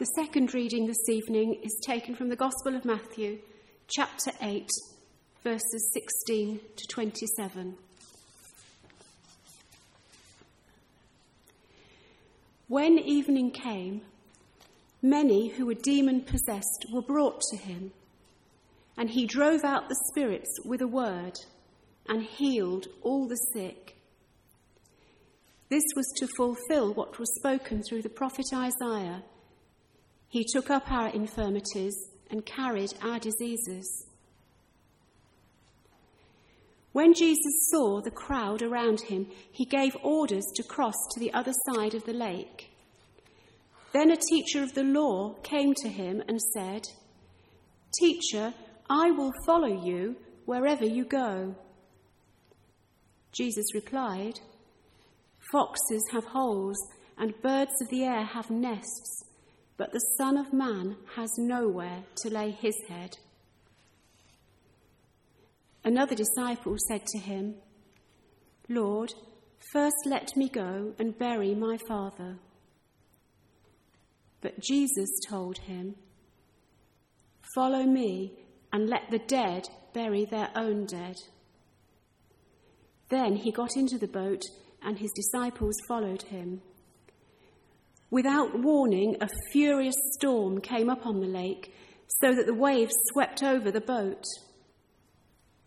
The second reading this evening is taken from the Gospel of Matthew, chapter 8, verses 16 to 27. When evening came, many who were demon possessed were brought to him, and he drove out the spirits with a word and healed all the sick. This was to fulfill what was spoken through the prophet Isaiah. He took up our infirmities and carried our diseases. When Jesus saw the crowd around him, he gave orders to cross to the other side of the lake. Then a teacher of the law came to him and said, Teacher, I will follow you wherever you go. Jesus replied, Foxes have holes, and birds of the air have nests, but the Son of Man has nowhere to lay his head. Another disciple said to him, Lord, first let me go and bury my father. But Jesus told him, Follow me and let the dead bury their own dead. Then he got into the boat and his disciples followed him. Without warning, a furious storm came up on the lake so that the waves swept over the boat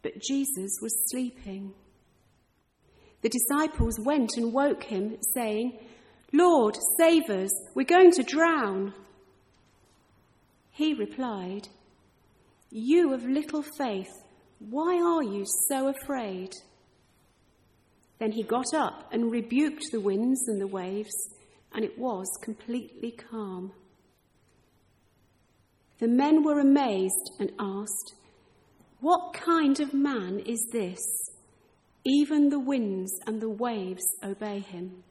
but Jesus was sleeping. The disciples went and woke him, saying, Lord, save us, we're going to drown. He replied, You of little faith, why are you so afraid? Then he got up and rebuked the winds and the waves, and it was completely calm. The men were amazed and asked, what kind of man is this? Even the winds and the waves obey him.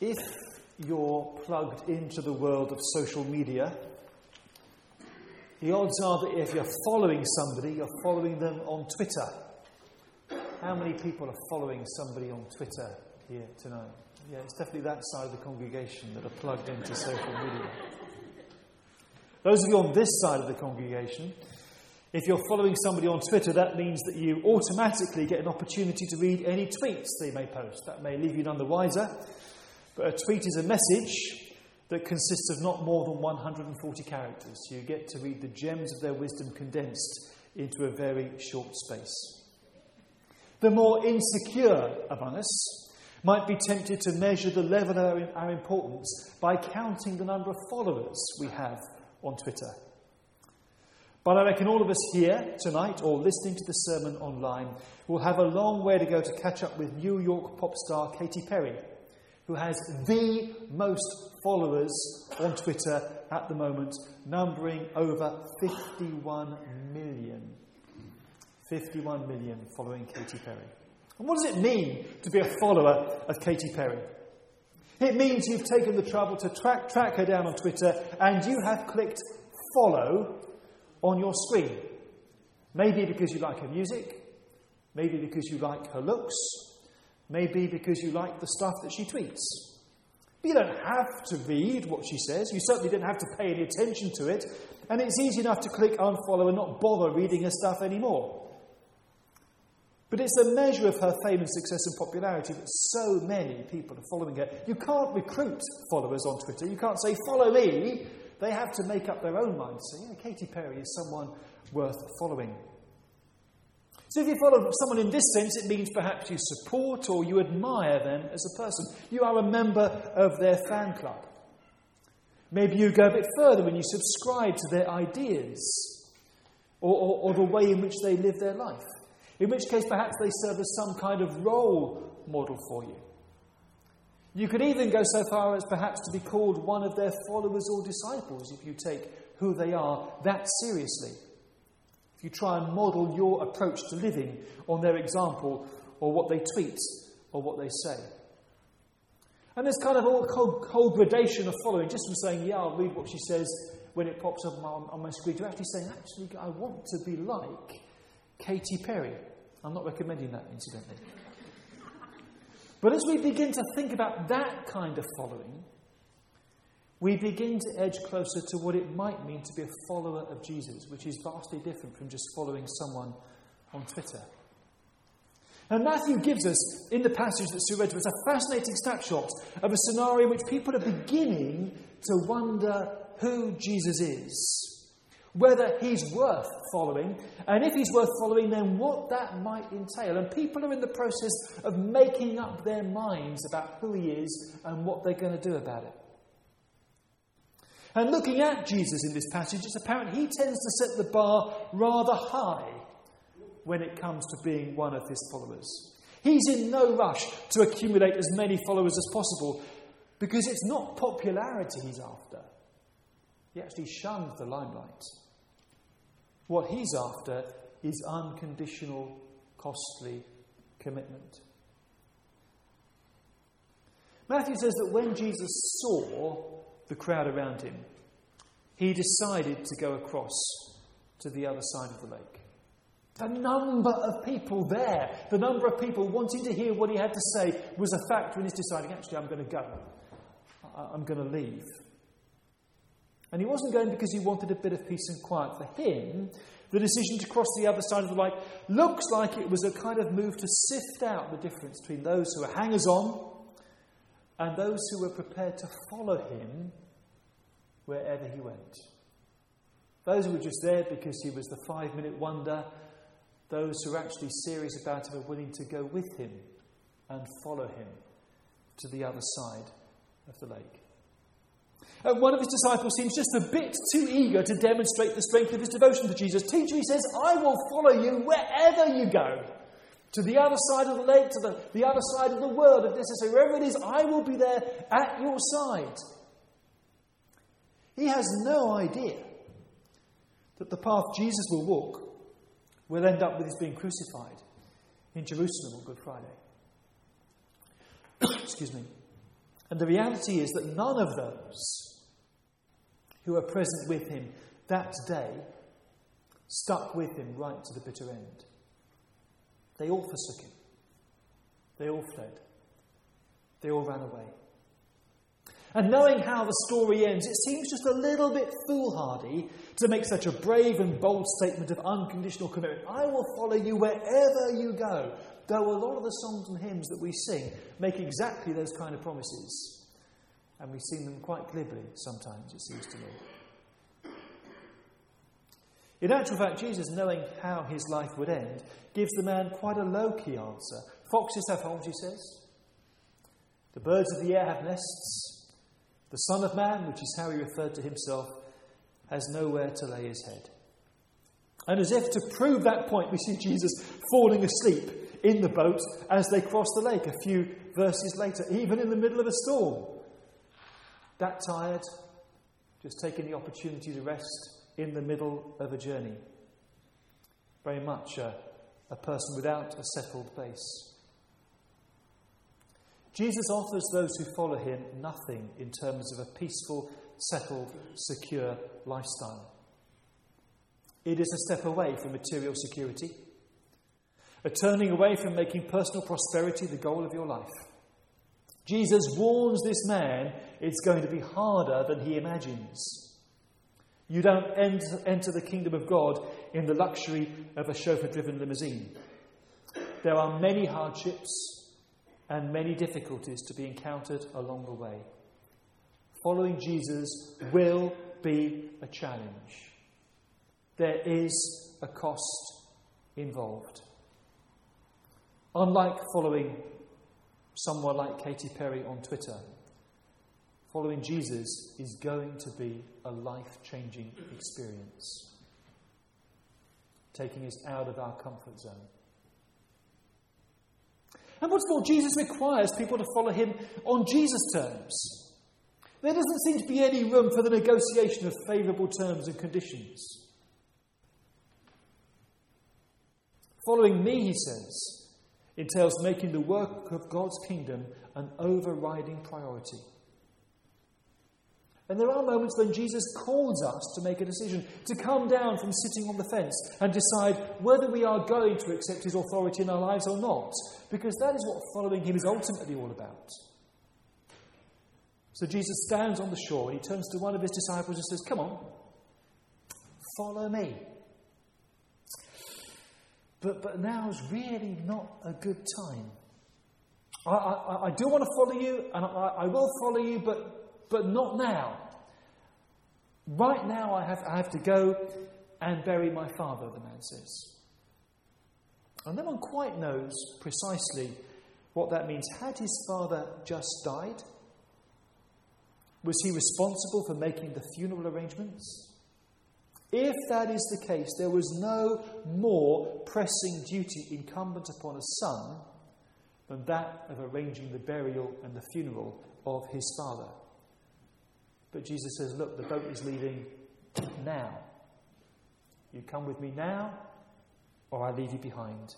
If you're plugged into the world of social media, the odds are that if you're following somebody, you're following them on Twitter. How many people are following somebody on Twitter here tonight? Yeah, it's definitely that side of the congregation that are plugged into social media. Those of you on this side of the congregation, if you're following somebody on Twitter, that means that you automatically get an opportunity to read any tweets they may post. That may leave you none the wiser, but a tweet is a message that consists of not more than 140 characters. You get to read the gems of their wisdom condensed into a very short space. The more insecure among us might be tempted to measure the level of our importance by counting the number of followers we have on Twitter. But I reckon all of us here tonight or listening to the sermon online will have a long way to go to catch up with New York pop star Katy Perry, who has the most followers on Twitter at the moment, numbering over 51 million. 51 million following Katy Perry. And what does it mean to be a follower of Katy Perry? It means you've taken the trouble to track, track her down on Twitter and you have clicked follow on your screen. Maybe because you like her music, maybe because you like her looks, maybe because you like the stuff that she tweets. But you don't have to read what she says. You certainly don't have to pay any attention to it. And it's easy enough to click unfollow and not bother reading her stuff anymore. But it's a measure of her fame and success and popularity that so many people are following her. You can't recruit followers on Twitter. You can't say, follow me, they have to make up their own minds. So, yeah, Katy Perry is someone worth following. So, if you follow someone in this sense, it means perhaps you support or you admire them as a person. You are a member of their fan club. Maybe you go a bit further when you subscribe to their ideas or, or, or the way in which they live their life. In which case, perhaps they serve as some kind of role model for you. You could even go so far as perhaps to be called one of their followers or disciples if you take who they are that seriously. If you try and model your approach to living on their example or what they tweet or what they say. And there's kind of a whole, gradation of following, just from saying, yeah, I'll read what she says when it pops up on, on my screen, to actually saying, actually, I want to be like Katy Perry. I'm not recommending that, incidentally. But as we begin to think about that kind of following, we begin to edge closer to what it might mean to be a follower of Jesus, which is vastly different from just following someone on Twitter. And Matthew gives us, in the passage that Sue read to us, a fascinating snapshot of a scenario in which people are beginning to wonder who Jesus is, whether he's worth following, and if he's worth following, then what that might entail. And people are in the process of making up their minds about who he is and what they're going to do about it. And looking at Jesus in this passage, it's apparent he tends to set the bar rather high when it comes to being one of his followers. He's in no rush to accumulate as many followers as possible because it's not popularity he's after. He actually shuns the limelight. What he's after is unconditional, costly commitment. Matthew says that when Jesus saw the crowd around him, he decided to go across to the other side of the lake. The number of people there, the number of people wanting to hear what he had to say, was a factor in his deciding, actually, I'm going to go. I'm going to leave. And he wasn't going because he wanted a bit of peace and quiet. For him, the decision to cross the other side of the lake looks like it was a kind of move to sift out the difference between those who were hangers on and those who were prepared to follow him wherever he went. Those who were just there because he was the five minute wonder, those who are actually serious about him are willing to go with him and follow him to the other side of the lake. And one of his disciples seems just a bit too eager to demonstrate the strength of his devotion to Jesus. Teacher, he says, I will follow you wherever you go. To the other side of the lake, to the, the other side of the world, if necessary. Wherever it is, I will be there at your side. He has no idea that the path Jesus will walk will end up with his being crucified in Jerusalem on Good Friday. Excuse me. And the reality is that none of those who were present with him that day stuck with him right to the bitter end. They all forsook him. They all fled. They all ran away. And knowing how the story ends, it seems just a little bit foolhardy to make such a brave and bold statement of unconditional commitment. I will follow you wherever you go. Though a lot of the songs and hymns that we sing make exactly those kind of promises. And we sing them quite glibly sometimes, it seems to me. In actual fact, Jesus, knowing how his life would end, gives the man quite a low key answer. Foxes have holes, he says. The birds of the air have nests. The Son of Man, which is how he referred to himself, has nowhere to lay his head. And as if to prove that point, we see Jesus falling asleep in the boat as they cross the lake a few verses later, even in the middle of a storm. That tired, just taking the opportunity to rest in the middle of a journey. Very much a, a person without a settled base. Jesus offers those who follow him nothing in terms of a peaceful, settled, secure lifestyle. It is a step away from material security a turning away from making personal prosperity the goal of your life. Jesus warns this man it's going to be harder than he imagines. You don't enter the kingdom of God in the luxury of a chauffeur driven limousine. There are many hardships and many difficulties to be encountered along the way. Following Jesus will be a challenge. There is a cost involved. Unlike following someone like Katy Perry on Twitter, following Jesus is going to be a life changing experience, taking us out of our comfort zone. And what's more, Jesus requires people to follow him on Jesus' terms. There doesn't seem to be any room for the negotiation of favourable terms and conditions. Following me, he says, entails making the work of God's kingdom an overriding priority. And there are moments when Jesus calls us to make a decision, to come down from sitting on the fence and decide whether we are going to accept his authority in our lives or not, because that is what following him is ultimately all about. So Jesus stands on the shore and he turns to one of his disciples and says, Come on, follow me. But, but now's really not a good time. I, I, I do want to follow you, and I, I will follow you, but, but not now. Right now, I have, I have to go and bury my father, the man says. And no one quite knows precisely what that means. Had his father just died? Was he responsible for making the funeral arrangements? If that is the case, there was no more pressing duty incumbent upon a son than that of arranging the burial and the funeral of his father. But Jesus says, Look, the boat is leaving now. You come with me now, or I leave you behind.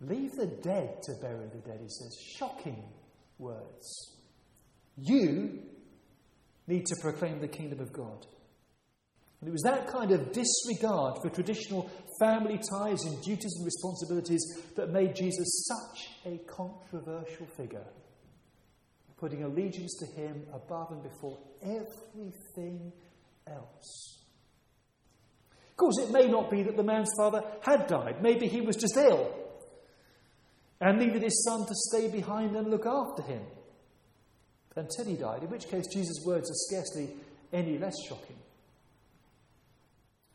Leave the dead to bury the dead, he says. Shocking words. You need to proclaim the kingdom of God. And it was that kind of disregard for traditional family ties and duties and responsibilities that made Jesus such a controversial figure, putting allegiance to him above and before everything else. Of course, it may not be that the man's father had died. Maybe he was just ill and needed his son to stay behind and look after him until he died, in which case Jesus' words are scarcely any less shocking.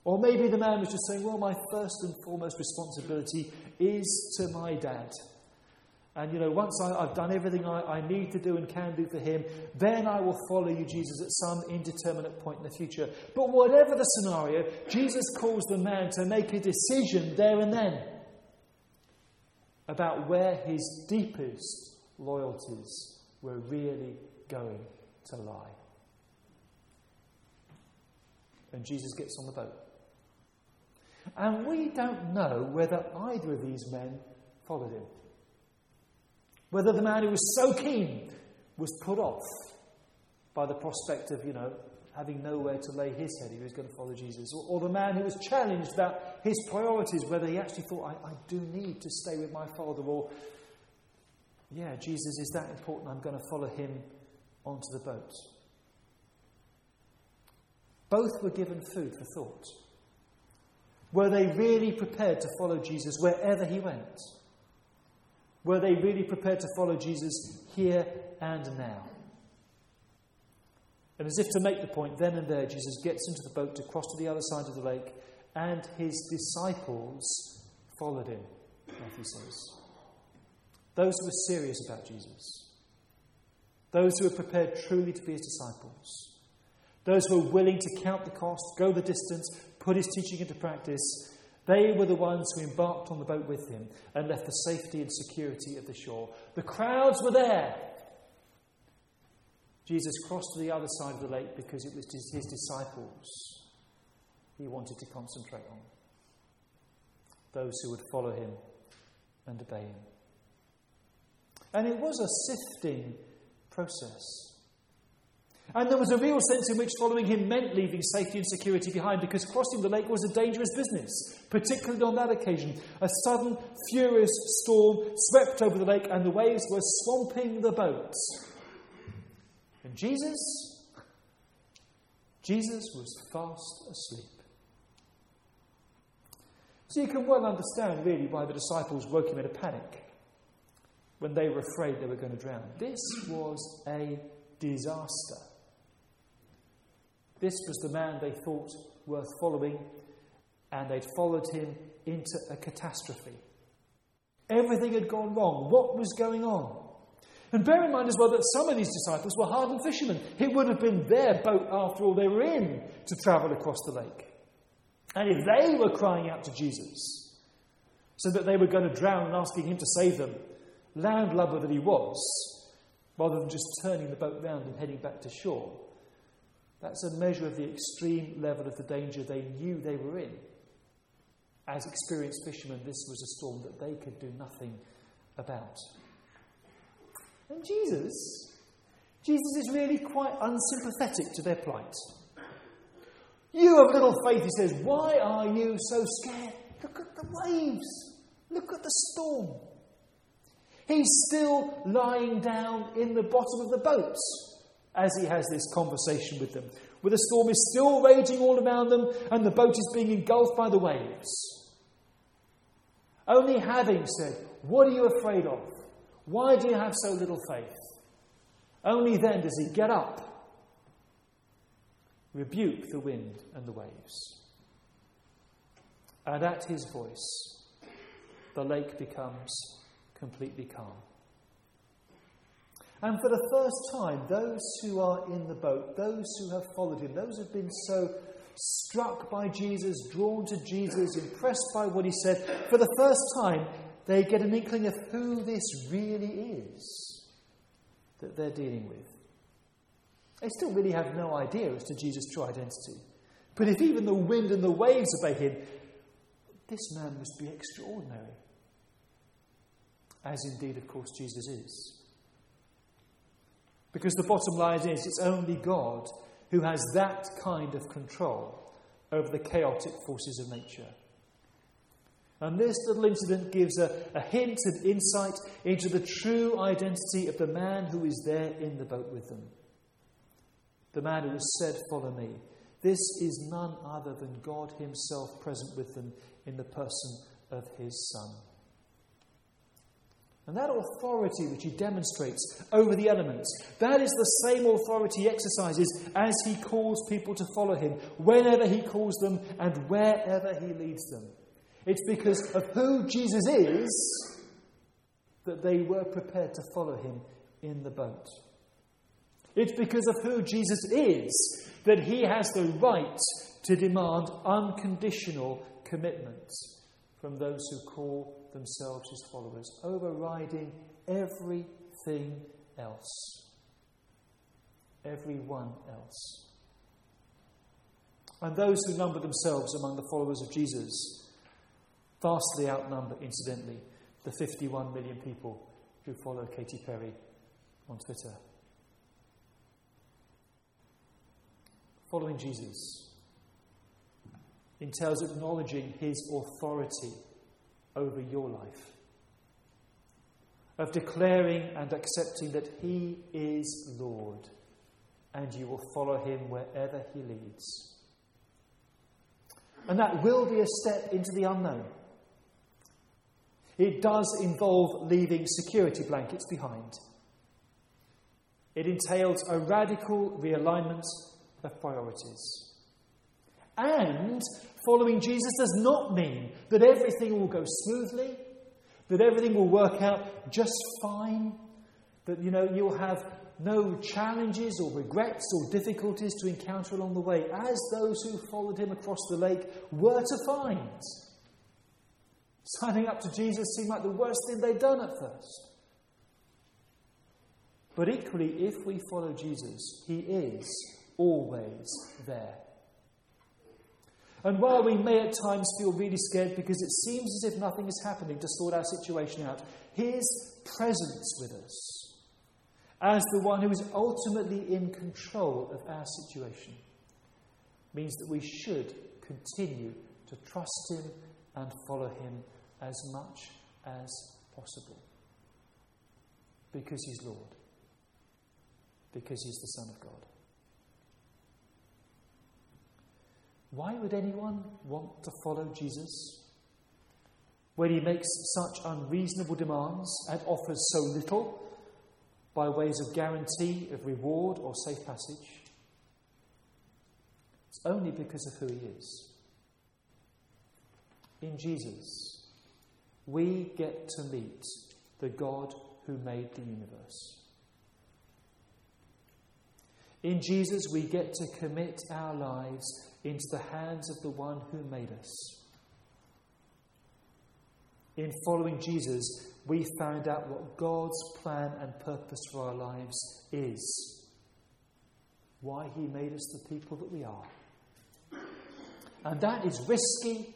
Or maybe the man was just saying, Well, my first and foremost responsibility is to my dad. And, you know, once I, have done everything I, I, need to do and can do for him, then I will follow you, Jesus, at some indeterminate point in the future. But whatever the scenario, Jesus calls the man to make a decision there and then about where his deepest loyalties were really going to lie. And Jesus gets on the boat. And we don't know whether either of these men followed him. Whether the man who was so keen was put off by the prospect of, you know, having nowhere to lay his head, he was going to follow Jesus. Or, or the man who was challenged about his priorities, whether he actually thought, I, I do need to stay with my father, or, yeah, Jesus is that important, I'm going to follow him onto the boat. Both were given food for thought. Were they really prepared to follow Jesus wherever he went? Were they really prepared to follow Jesus here and now? And as if to make the point, then and there, Jesus gets into the boat to cross to the other side of the lake, and his disciples followed him, Matthew says. Those who were serious about Jesus, those who were prepared truly to be his disciples, those who were willing to count the cost, go the distance, put his teaching into practice, they were the ones who embarked on the boat with him and left the safety and security of the shore. The crowds were there. Jesus crossed to the other side of the lake because it was his disciples he wanted to concentrate on. Those who would follow him and obey him. And it was a sifting process. And there was a real sense in which following him meant leaving safety and security behind because crossing the lake was a dangerous business, particularly on that occasion. A sudden, furious storm swept over the lake and the waves were swamping the boats. And Jesus, Jesus was fast asleep. So you can well understand, really, why the disciples woke him in a panic when they were afraid they were going to drown. This was a disaster. This was the man they thought worth following, and they'd followed him into a catastrophe. Everything had gone wrong. What was going on? And bear in mind as well that some of these disciples were hardened fishermen. It would have been their boat, after all, they were in to travel across the lake. And if they were crying out to Jesus, so that they were going to drown and asking him to save them, landlubber that he was, rather than just turning the boat round and heading back to shore, that's a measure of the extreme level of the danger they knew they were in. As experienced fishermen, this was a storm that they could do nothing about. And Jesus, Jesus is really quite unsympathetic to their plight. You have little faith, he says. Why are you so scared? Look at the waves. Look at the storm. He's still lying down in the bottom of the boat as he has this conversation with them, where the storm is still raging all around them and the boat is being engulfed by the waves. Only having said, What are you afraid of? Why do you have so little faith? Only then does he get up, rebuke the wind and the waves. And at his voice, the lake becomes completely calm. And for the first time, those who are in the boat, those who have followed him, those who have been so struck by Jesus, drawn to Jesus, impressed by what he said, for the first time, they get an inkling of who this really is that they're dealing with. They still really have no idea as to Jesus' true identity. But if even the wind and the waves obey him, this man must be extraordinary. As indeed, of course, Jesus is. Because the bottom line is it's only God who has that kind of control over the chaotic forces of nature. And this little incident gives a, a hint and insight into the true identity of the man who is there in the boat with them. The man who has said, Follow me. This is none other than God Himself present with them in the person of His Son. And that authority which he demonstrates over the elements, that is the same authority he exercises as he calls people to follow him, whenever he calls them and wherever he leads them. It's because of who Jesus is that they were prepared to follow him in the boat. It's because of who Jesus is that he has the right to demand unconditional commitment from those who call themselves his followers, overriding everything else. Everyone else. And those who number themselves among the followers of Jesus vastly outnumber, incidentally, the 51 million people who follow Katy Perry on Twitter. Following Jesus entails acknowledging his authority over your life, of declaring and accepting that he is Lord and you will follow him wherever he leads. And that will be a step into the unknown. It does involve leaving security blankets behind. It entails a radical realignment of priorities. And following Jesus does not mean that everything will go smoothly, that everything will work out just fine, that you know you'll have no challenges or regrets or difficulties to encounter along the way, as those who followed him across the lake were to find. Signing up to Jesus seemed like the worst thing they'd done at first. But equally, if we follow Jesus, he is always there. And while we may at times feel really scared because it seems as if nothing is happening to sort our situation out, His presence with us, as the one who is ultimately in control of our situation, means that we should continue to trust Him and follow Him as much as possible. Because He's Lord, because He's the Son of God. Why would anyone want to follow Jesus? When he makes such unreasonable demands and offers so little by ways of guarantee of reward or safe passage? It's only because of who he is. In Jesus, we get to meet the God who made the universe. In Jesus, we get to commit our lives into the hands of the one who made us. In following Jesus, we found out what God's plan and purpose for our lives is. Why He made us the people that we are. And that is risky,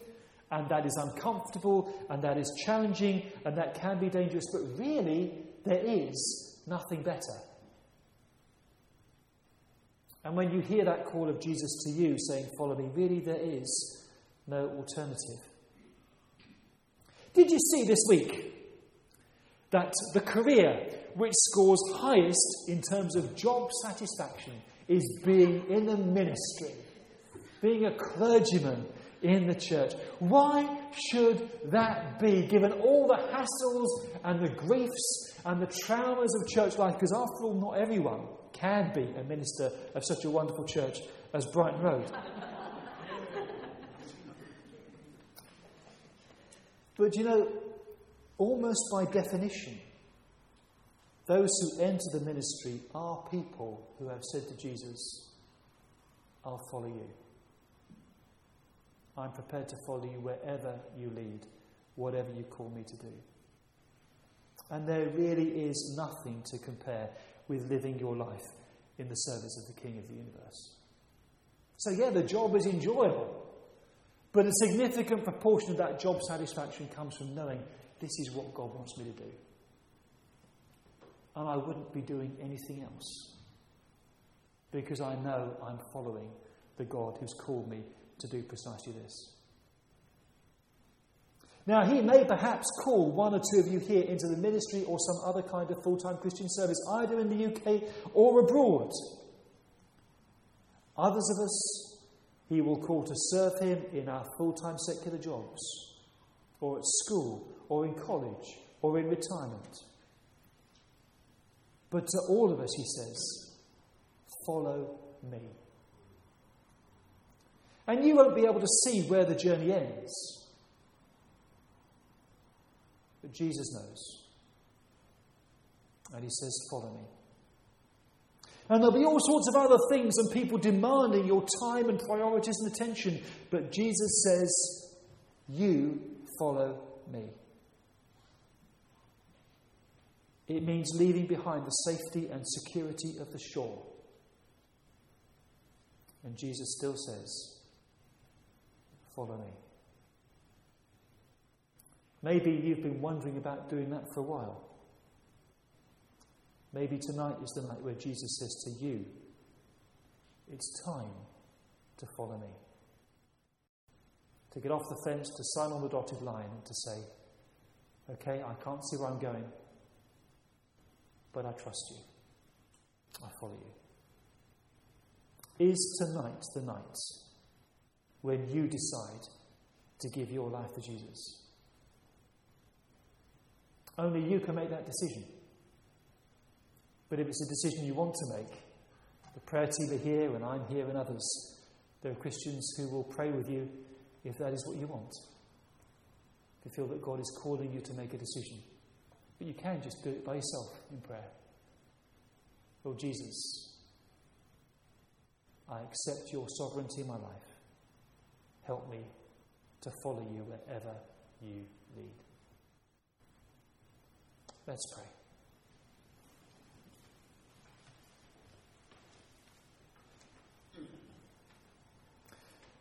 and that is uncomfortable, and that is challenging, and that can be dangerous, but really, there is nothing better. And when you hear that call of Jesus to you saying, Follow me, really there is no alternative. Did you see this week that the career which scores highest in terms of job satisfaction is being in the ministry, being a clergyman in the church. Why should that be, given all the hassles and the griefs and the traumas of church life? Because after all, not everyone can be a minister of such a wonderful church as Brighton Road. but you know, almost by definition, those who enter the ministry are people who have said to Jesus, I'll follow you. I'm prepared to follow you wherever you lead, whatever you call me to do. And there really is nothing to compare with living your life in the service of the King of the universe. So, yeah, the job is enjoyable, but a significant proportion of that job satisfaction comes from knowing this is what God wants me to do. And I wouldn't be doing anything else because I know I'm following the God who's called me to do precisely this. Now, he may perhaps call one or two of you here into the ministry or some other kind of full time Christian service, either in the UK or abroad. Others of us, he will call to serve him in our full time secular jobs, or at school, or in college, or in retirement. But to all of us, he says, follow me. And you won't be able to see where the journey ends. Jesus knows. And he says, Follow me. And there'll be all sorts of other things and people demanding your time and priorities and attention. But Jesus says, You follow me. It means leaving behind the safety and security of the shore. And Jesus still says, Follow me. Maybe you've been wondering about doing that for a while. Maybe tonight is the night where Jesus says to you, It's time to follow me. To get off the fence, to sign on the dotted line, and to say, Okay, I can't see where I'm going, but I trust you. I follow you. Is tonight the night when you decide to give your life to Jesus. Only you can make that decision. But if it's a decision you want to make, the prayer team are here, and I'm here, and others. There are Christians who will pray with you if that is what you want. If you feel that God is calling you to make a decision. But you can just do it by yourself in prayer. Lord Jesus, I accept your sovereignty in my life. Help me to follow you wherever you lead. Let's pray.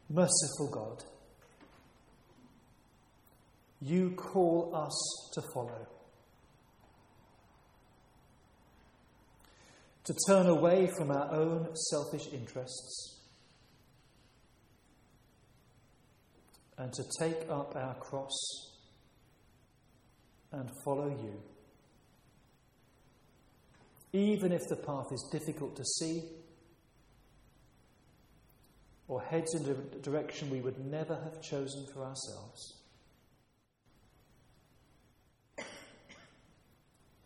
Merciful God, you call us to follow, to turn away from our own selfish interests and to take up our cross and follow you. Even if the path is difficult to see or heads in a direction we would never have chosen for ourselves.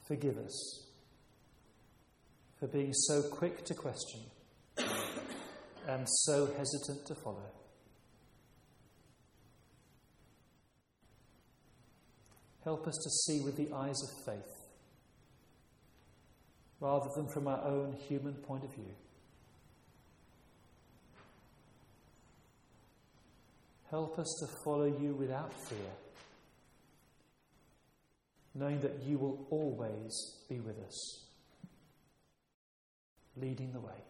Forgive us for being so quick to question and so hesitant to follow. Help us to see with the eyes of faith rather than from our own human point of view. Help us to follow you without fear, knowing that you will always be with us, leading the way.